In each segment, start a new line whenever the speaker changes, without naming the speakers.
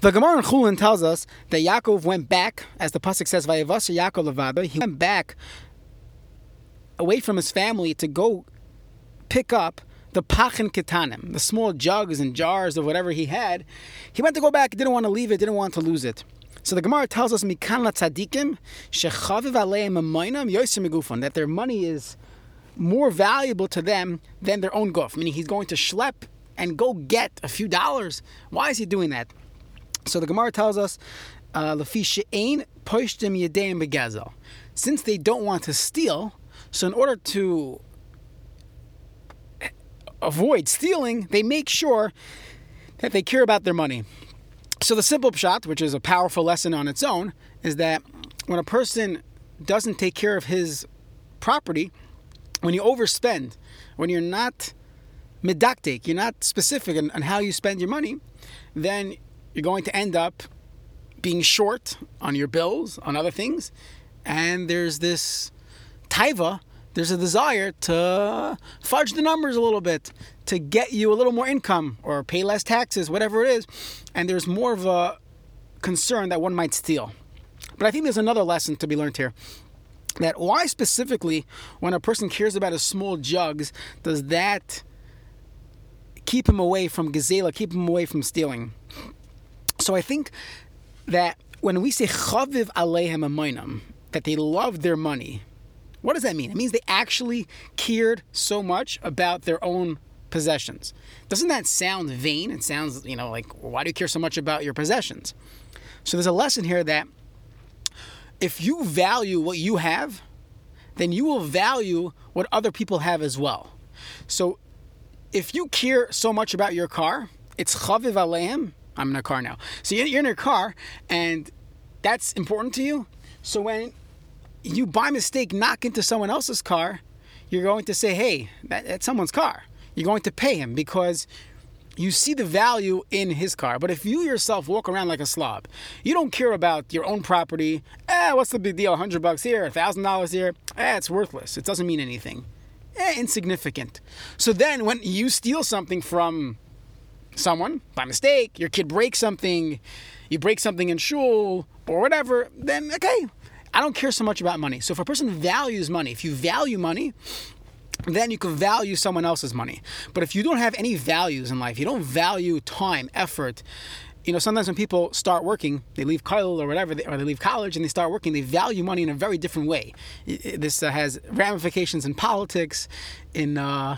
The Gemara in Chulin tells us that Yaakov went back, as the pasuk says, "Vayavasa Yaakov levado." He went back away from his family to go pick up the pachin ketanim, the small jugs and jars of whatever he had. He went to go back, didn't want to leave it, didn't want to lose it. So the Gemara tells us mikan tzadikim shechaviv aleim amoinam yosim that their money is more valuable to them than their own goof. Meaning he's going to schlep and go get a few dollars. Why is he doing that? So the Gemara tells us, uh. Since they don't want to steal, so in order to avoid stealing, they make sure that they care about their money. So the simple pshat, which is a powerful lesson on its own, is that when a person doesn't take care of his property, when you overspend, when you're not medakdek, you're not specific on how you spend your money, then you're going to end up being short on your bills, on other things, and there's this taiva, there's a desire to fudge the numbers a little bit, to get you a little more income or pay less taxes, whatever it is, and there's more of a concern that one might steal. But I think there's another lesson to be learned here. That why specifically, when a person cares about his small jugs, does that keep him away from gazela, keep him away from stealing? So I think that when we say chaviv alehem amoinam, that they loved their money, what does that mean? It means they actually cared so much about their own possessions. Doesn't that sound vain? It sounds, you know, like why do you care so much about your possessions? So there's a lesson here that if you value what you have, then you will value what other people have as well. So if you care so much about your car, it's chaviv alehem I'm in a car now. So you're in a car, and that's important to you. So when you by mistake knock into someone else's car, you're going to say, "Hey, that, that's someone's car." You're going to pay him because you see the value in his car. But if you yourself walk around like a slob, you don't care about your own property. Eh, what's the big deal? A hundred bucks here, a thousand dollars here. Eh, it's worthless. It doesn't mean anything. Eh, insignificant. So then, when you steal something from someone by mistake, your kid breaks something, you break something in shul or whatever, then okay, I don't care so much about money. So if a person values money, if you value money, then you can value someone else's money. But if you don't have any values in life, you don't value time, effort, you know, sometimes when people start working, they leave college or whatever, or they leave college and they start working, they value money in a very different way. This uh, has ramifications in politics, in uh,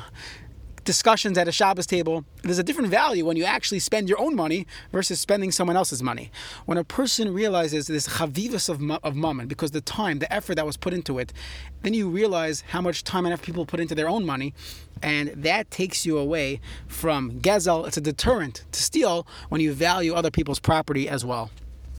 discussions at a Shabbos table, there's a different value when you actually spend your own money versus spending someone else's money. When a person realizes this chavivus of, of mammon, because the time, the effort that was put into it, then you realize how much time and effort people put into their own money, and that takes you away from gezel. It's a deterrent to steal when you value other people's property as well.